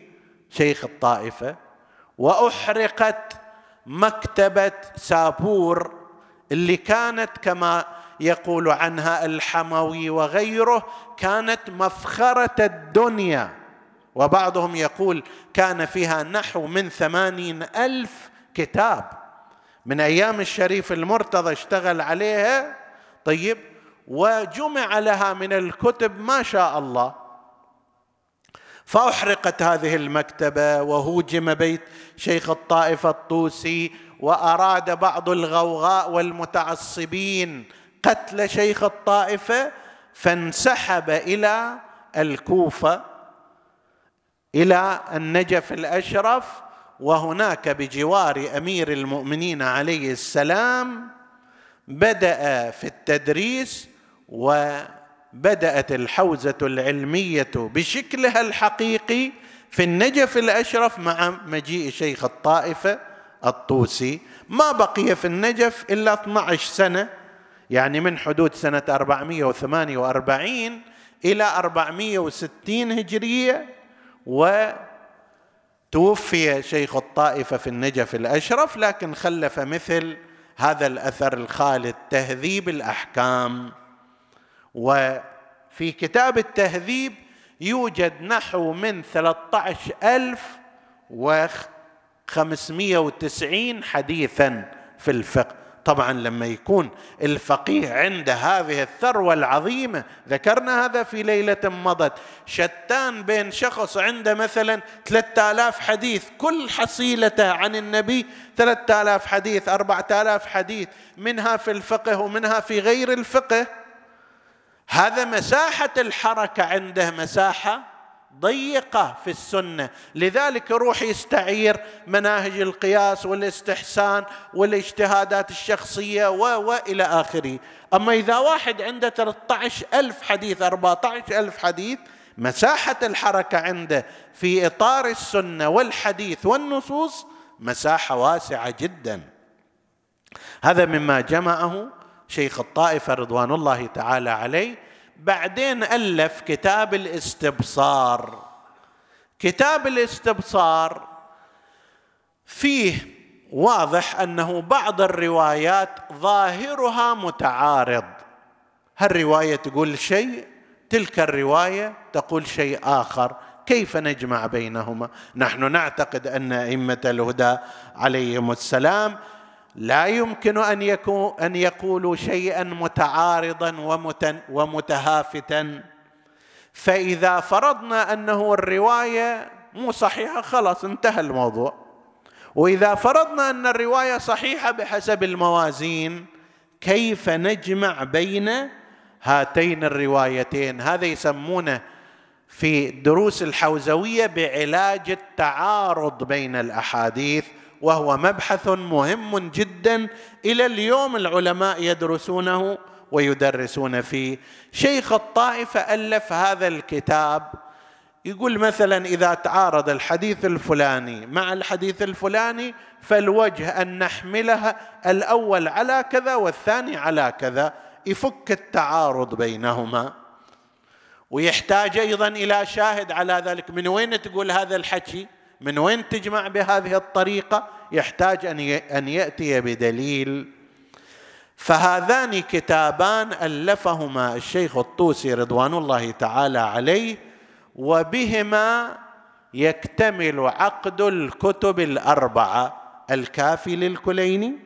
شيخ الطائفة. وأحرقت مكتبة سابور اللي كانت كما يقول عنها الحموي وغيره كانت مفخرة الدنيا. وبعضهم يقول كان فيها نحو من ثمانين ألف كتاب. من أيام الشريف المرتضى اشتغل عليها. طيب وجمع لها من الكتب ما شاء الله. فأحرقت هذه المكتبة وهوجم بيت شيخ الطائفة الطوسي وأراد بعض الغوغاء والمتعصبين قتل شيخ الطائفة فانسحب إلى الكوفة إلى النجف الأشرف وهناك بجوار أمير المؤمنين عليه السلام بدأ في التدريس وبدات الحوزة العلمية بشكلها الحقيقي في النجف الأشرف مع مجيء شيخ الطائفه الطوسي. ما بقي في النجف إلا 12 سنة يعني من حدود سنة 448 إلى 460 هجرية وتوفي شيخ الطائفه في النجف الأشرف لكن خلف مثل هذا الأثر الخالد تهذيب الأحكام. وفي كتاب التهذيب يوجد نحو من 13590 حديثا في الفقه. طبعا لما يكون الفقيه عنده هذه الثروة العظيمة ذكرنا هذا في ليلة مضت شتان بين شخص عنده مثلا 3000 حديث كل حصيلته عن النبي 3000 حديث 4000 حديث منها في الفقه ومنها في غير الفقه. هذا مساحة الحركة عنده مساحة ضيقة في السنة. لذلك يروح يستعير مناهج القياس والاستحسان والاجتهادات الشخصية و والى آخره. أما إذا واحد عنده 13 ألف حديث 14 ألف حديث مساحة الحركة عنده في إطار السنة والحديث والنصوص مساحة واسعة جدا. هذا مما جمعه شيخ الطائفة رضوان الله تعالى عليه. بعدين ألف كتاب الاستبصار. كتاب الاستبصار فيه واضح أنه بعض الروايات ظاهرها متعارض. هالروايه تقول شيء؟ تلك الرواية تقول شيء آخر. كيف نجمع بينهما؟ نحن نعتقد أن أئمة الهدى عليهم السلام لا يمكن أن يكون أن يقولوا شيئا متعارضا ومتهافتا. فإذا فرضنا أنه الرواية مو صحيحة خلاص انتهى الموضوع. وإذا فرضنا أن الرواية صحيحة بحسب الموازين كيف نجمع بين هاتين الروايتين؟ هذا يسمونه في دروس الحوزوية بعلاج التعارض بين الأحاديث. وهو مبحث مهم جدا إلى اليوم العلماء يدرسونه ويدرسون فيه. شيخ الطائفه ألف هذا الكتاب يقول مثلا إذا تعارض الحديث الفلاني مع الحديث الفلاني فالوجه أن نحملها الأول على كذا والثاني على كذا يفك التعارض بينهما. ويحتاج أيضا إلى شاهد على ذلك. من وين تقول هذا الحكي؟ من وين تجمع بهذه الطريقة؟ يحتاج أن أن يأتي بدليل. فهذان كتابان ألفهما الشيخ الطوسي رضوان الله تعالى عليه وبهما يكتمل عقد الكتب الأربعة. الكافي للكليني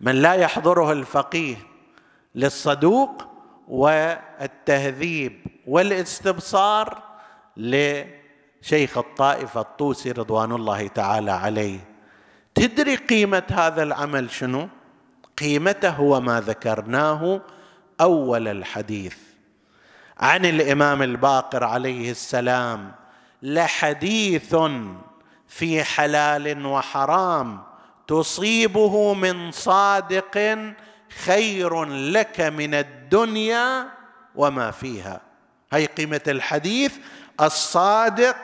من لا يحضره الفقيه للصدوق والتهذيب والإستبصار لشيخ الطائفة الطوسي رضوان الله تعالى عليه. تدري قيمة هذا العمل شنو؟ قيمته هو ما ذكرناه أول الحديث. عن الإمام الباقر عليه السلام لحديث في حلال وحرام تصيبه من صادق خير لك من الدنيا وما فيها. هي قيمة الحديث الصادق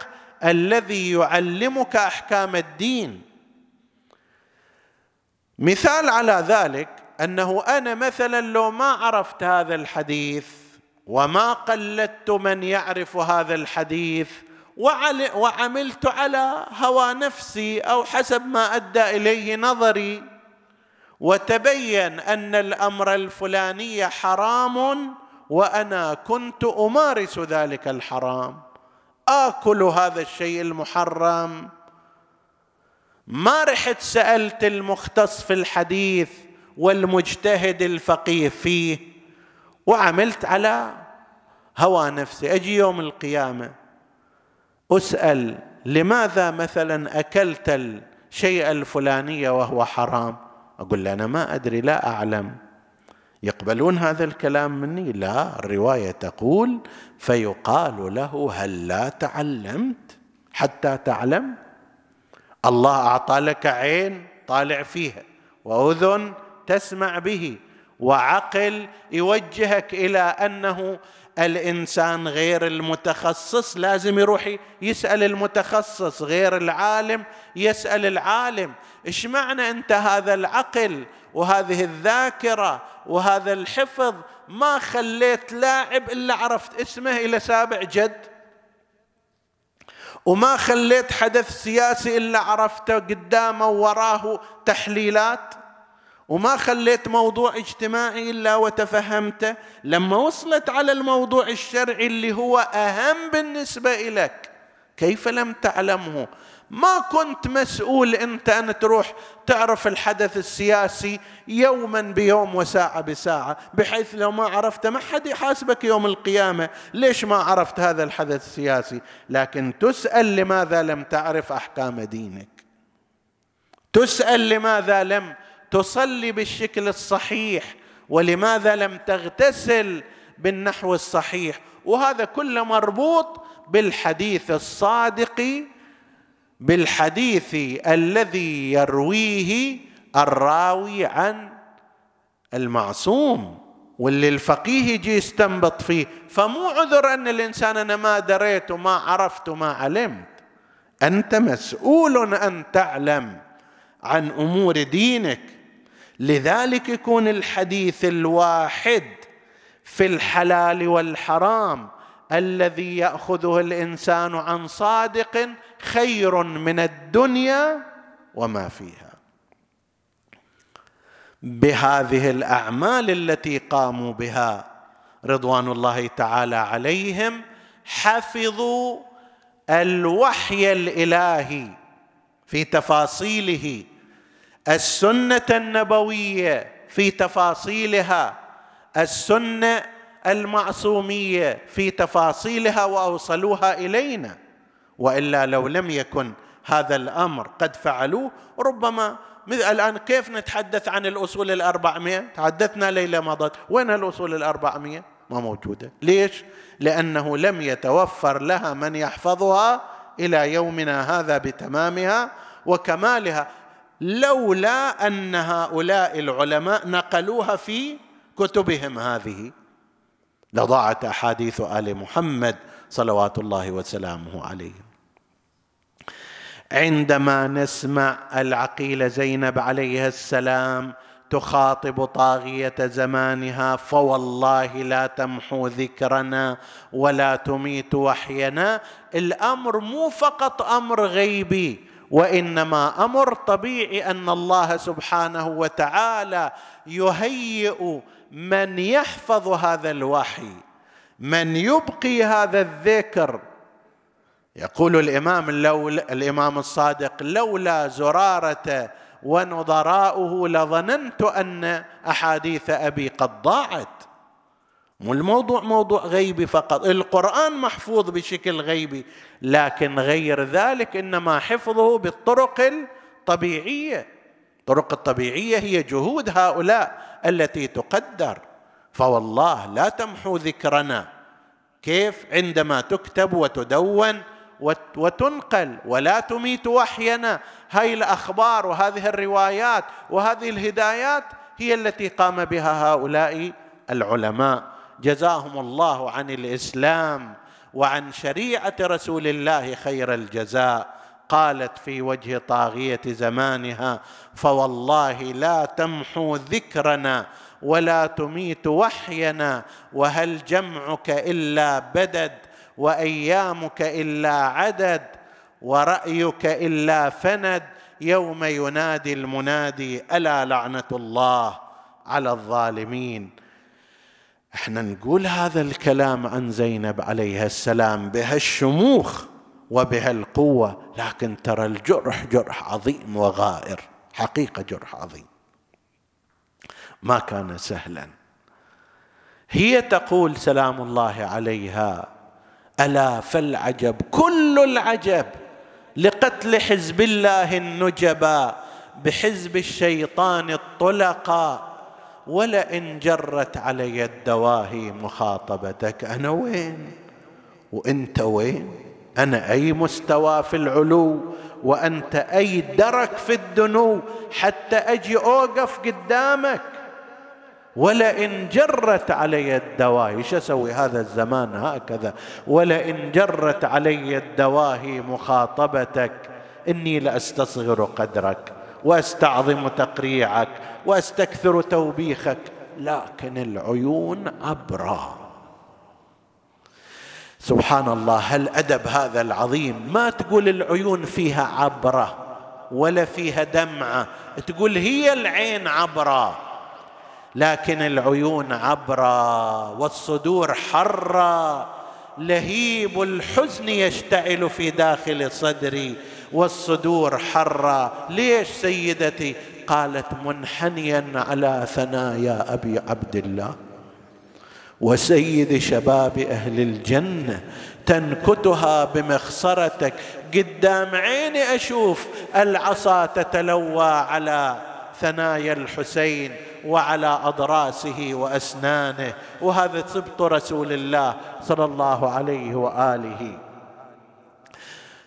الذي يعلمك أحكام الدين. مثال على ذلك أنه أنا مثلا لو ما عرفت هذا الحديث وما قلدت من يعرف هذا الحديث وعملت على هوى نفسي أو حسب ما أدى إليه نظري وتبين أن الأمر الفلاني حرام وأنا كنت أمارس ذلك الحرام. آكل هذا الشيء المحرم. ما رحت سألت المختص في الحديث والمجتهد الفقيه فيه وعملت على هوى نفسي. أجي يوم القيامة أسأل لماذا مثلا أكلت الشيء الفلاني وهو حرام؟ أقول له أنا ما أدري لا أعلم. يقبلون هذا الكلام مني؟ لا. الرواية تقول فيقال له هل لا تعلمت؟ حتى تعلم. الله أعطى لك عين طالع فيها وأذن تسمع به وعقل يوجهك إلى أنه الإنسان غير المتخصص لازم يروح يسأل المتخصص غير العالم يسأل العالم. إيش معنى أنت هذا العقل؟ وهذه الذاكرة وهذا الحفظ ما خليت لاعب إلا عرفت اسمه إلى سابع جد. وما خليت حدث سياسي إلا عرفته قدامه وراه تحليلات. وما خليت موضوع اجتماعي إلا وتفهمته. لما وصلت على الموضوع الشرعي اللي هو أهم بالنسبة لك كيف لم تعلمه؟ ما كنت مسؤول انت ان تروح تعرف الحدث السياسي يوما بيوم وساعة بساعة بحيث لو ما عرفت ما حد يحاسبك يوم القيامة. ليش ما عرفت هذا الحدث السياسي؟ لكن تسأل لماذا لم تعرف أحكام دينك. تسأل لماذا لم تصلي بالشكل الصحيح ولماذا لم تغتسل بالنحو الصحيح. وهذا كله مربوط بالحديث الصادق بالحديث الذي يرويه الراوي عن المعصوم واللي الفقيه يجي يستنبط فيه. فمو عذر أن الإنسان أنا ما دريت وما عرفت وما علمت. أنت مسؤول أن تعلم عن أمور دينك. لذلك يكون الحديث الواحد في الحلال والحرام الذي يأخذه الإنسان عن صادق خير من الدنيا وما فيها. بهذه الأعمال التي قاموا بها رضوان الله تعالى عليهم حفظوا الوحي الإلهي في تفاصيله السنة النبوية في تفاصيلها السنة المعصومية في تفاصيلها وأوصلوها إلينا. وإلا لو لم يكن هذا الأمر قد فعلوه ربما الآن كيف نتحدث عن الأصول الأربعمائة تحدثنا ليلة مضت. وين الأصول الأربعمائة ما موجودة. ليش؟ لأنه لم يتوفر لها من يحفظها إلى يومنا هذا بتمامها وكمالها. لولا أن هؤلاء العلماء نقلوها في كتبهم هذه. لضاعت أحاديث آل محمد صلوات الله وسلامه عليه. عندما نسمع العقيله زينب عليها السلام تخاطب طاغية زمانها فوالله لا تمحو ذكرنا ولا تميت وحينا. الأمر مو فقط أمر غيبي وإنما أمر طبيعي أن الله سبحانه وتعالى يهيئ من يحفظ هذا الوحي من يبقي هذا الذكر. يقول الإمام لو الإمام الصادق لولا زرارة ونظراؤه لظننت أن أحاديث أبي قد ضاعت. مو الموضوع موضوع غيبي فقط القرآن محفوظ بشكل غيبي لكن غير ذلك إنما حفظه بالطرق الطبيعية. الطرق الطبيعيه هي جهود هؤلاء التي تقدر. فوالله لا تمحو ذكرنا. كيف؟ عندما تكتب وتدون وتنقل ولا تميت وحينا. هاي الأخبار وهذه الروايات وهذه الهدايات هي التي قام بها هؤلاء العلماء. جزاهم الله عن الإسلام وعن شريعة رسول الله خير الجزاء. قالت في وجه طاغية زمانها فوالله لا تمحو ذكرنا ولا تميت وحينا وهل جمعك إلا بدد وأيامك إلا عدد ورأيك إلا فند يوم ينادي المنادي ألا لعنة الله على الظالمين. إحنا نقول هذا الكلام عن زينب عليها السلام بهالشموخ. وبهالقوه لكن ترى الجرح جرح عظيم وغائر حقيقة جرح عظيم. ما كان سهلا. هي تقول سلام الله عليها ألا فالعجب كل العجب لقتل حزب الله النجبا بحزب الشيطان الطلقا ولئن جرت علي الدواهي مخاطبتك أنا وين؟ وإنت وين؟ أنا أي مستوى في العلو وأنت أي درك في الدنو حتى أجي أوقف قدامك. ولئن جرت علي الدواهي إيش أسوي هذا الزمان هكذا؟ ولئن جرت علي الدواهي مخاطبتك إني لأستصغر قدرك وأستعظم تقريعك وأستكثر توبيخك لكن العيون عبرا سبحان الله هل أدب هذا العظيم؟ ما تقول العيون فيها عبرة ولا فيها دمعة تقول هي العين عبرة لكن العيون عبرا والصدور حرا لهيب الحزن يشتعل في داخل صدري والصدور حرا ليش سيدتي؟ قالت منحنيا على ثنايا أبي عبد الله. وسيد شباب أهل الجنة تنكتها بمخصرتك قدام عيني أشوف العصا تتلوى على ثنايا الحسين وعلى أضراسه وأسنانه. وهذا سبط رسول الله صلى الله عليه وآله.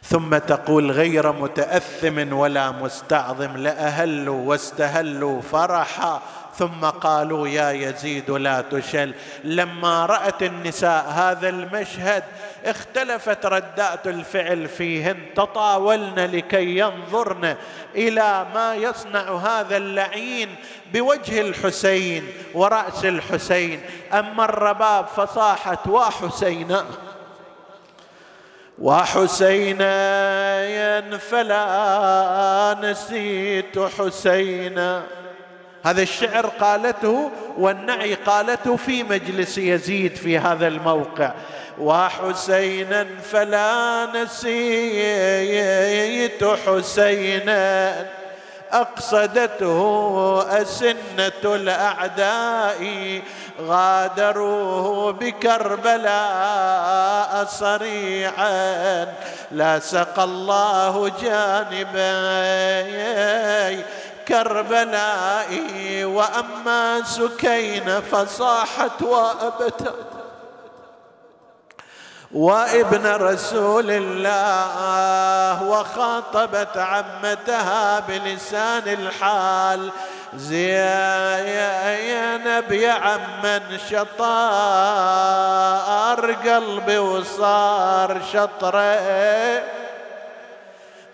ثم تقول غير متأثم ولا مستعظم لأهلوا واستهلوا فرحا. ثم قالوا يا يزيد لا تشل. لما رأت النساء هذا المشهد اختلفت ردات الفعل فيهن تطاولن لكي ينظرن إلى ما يصنع هذا اللعين بوجه الحسين ورأس الحسين. أما الرباب فصاحت وحسينا وحسينا فلا نسيت حسينا هذا الشعر قالته والنعي قالته في مجلس يزيد في هذا الموقع. وحسينا فلا نسيت حسينا أقصدته أسنة الأعداء غادروه بكربلاء صريعا. لا سقى الله جانبي كربلاء وأما سكين فصاحت وأبتت وابن رسول الله وخاطبت عمتها بلسان الحال. زينب يا عم شطار قلبي وصار شطره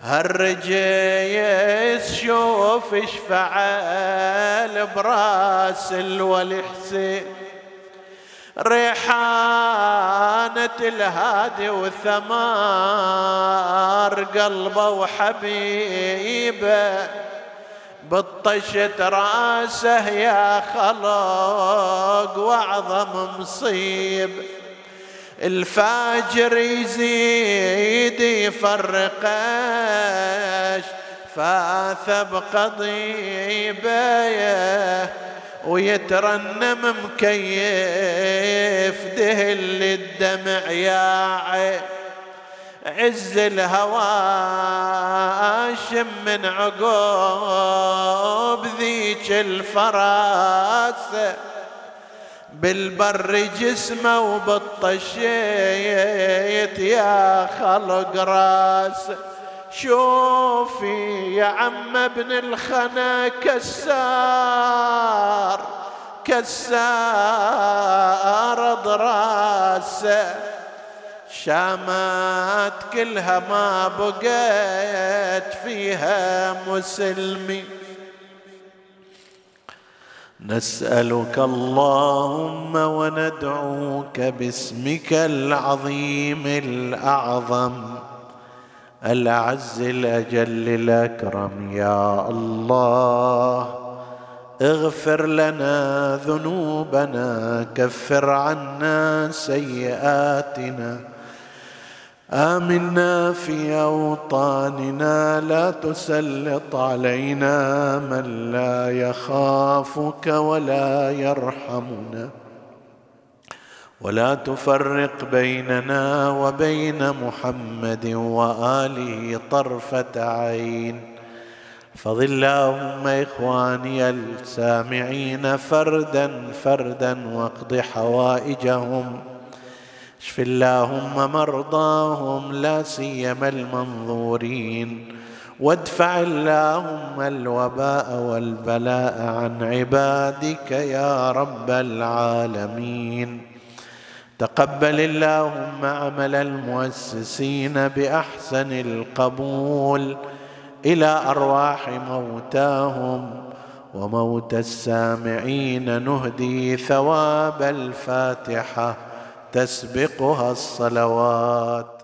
هالرجيس شوف إيش فعل براس الولي حسين ريحانة الهادي وثمار قلبه وحبيبه. بطشت رأسه يا خلق واعظم مصيب. الفاجر يزيد يفرقش فاث بقضيبه ويترنم مكيف دهل الدمع يا عز الهوى شم من عقوب ذيك الفراس بالبر جسمه وبالطشيت يا خلق راس. شوفي يا عم ابن الخنا كسار كسار ضراسه شامات كلها ما بقيت فيها مسلمين نسألك اللهم وندعوك باسمك العظيم الأعظم الأعز الأجل الأكرم. يا الله اغفر لنا ذنوبنا كفر عنا سيئاتنا. آمنا في أوطاننا لا تسلط علينا من لا يخافك ولا يرحمنا. ولا تفرق بيننا وبين محمد وآله طرفة عين. فضل اللهم إخواني السامعين فردا فردا واقض حوائجهم. اشف اللهم مرضاهم لا سيما المنظورين. وادفع اللهم الوباء والبلاء عن عبادك يا رب العالمين. تقبل اللهم عمل المؤسسين بأحسن القبول إلى أرواح موتاهم وموت السامعين. نهدي ثواب الفاتحة. تسبقها الصلوات.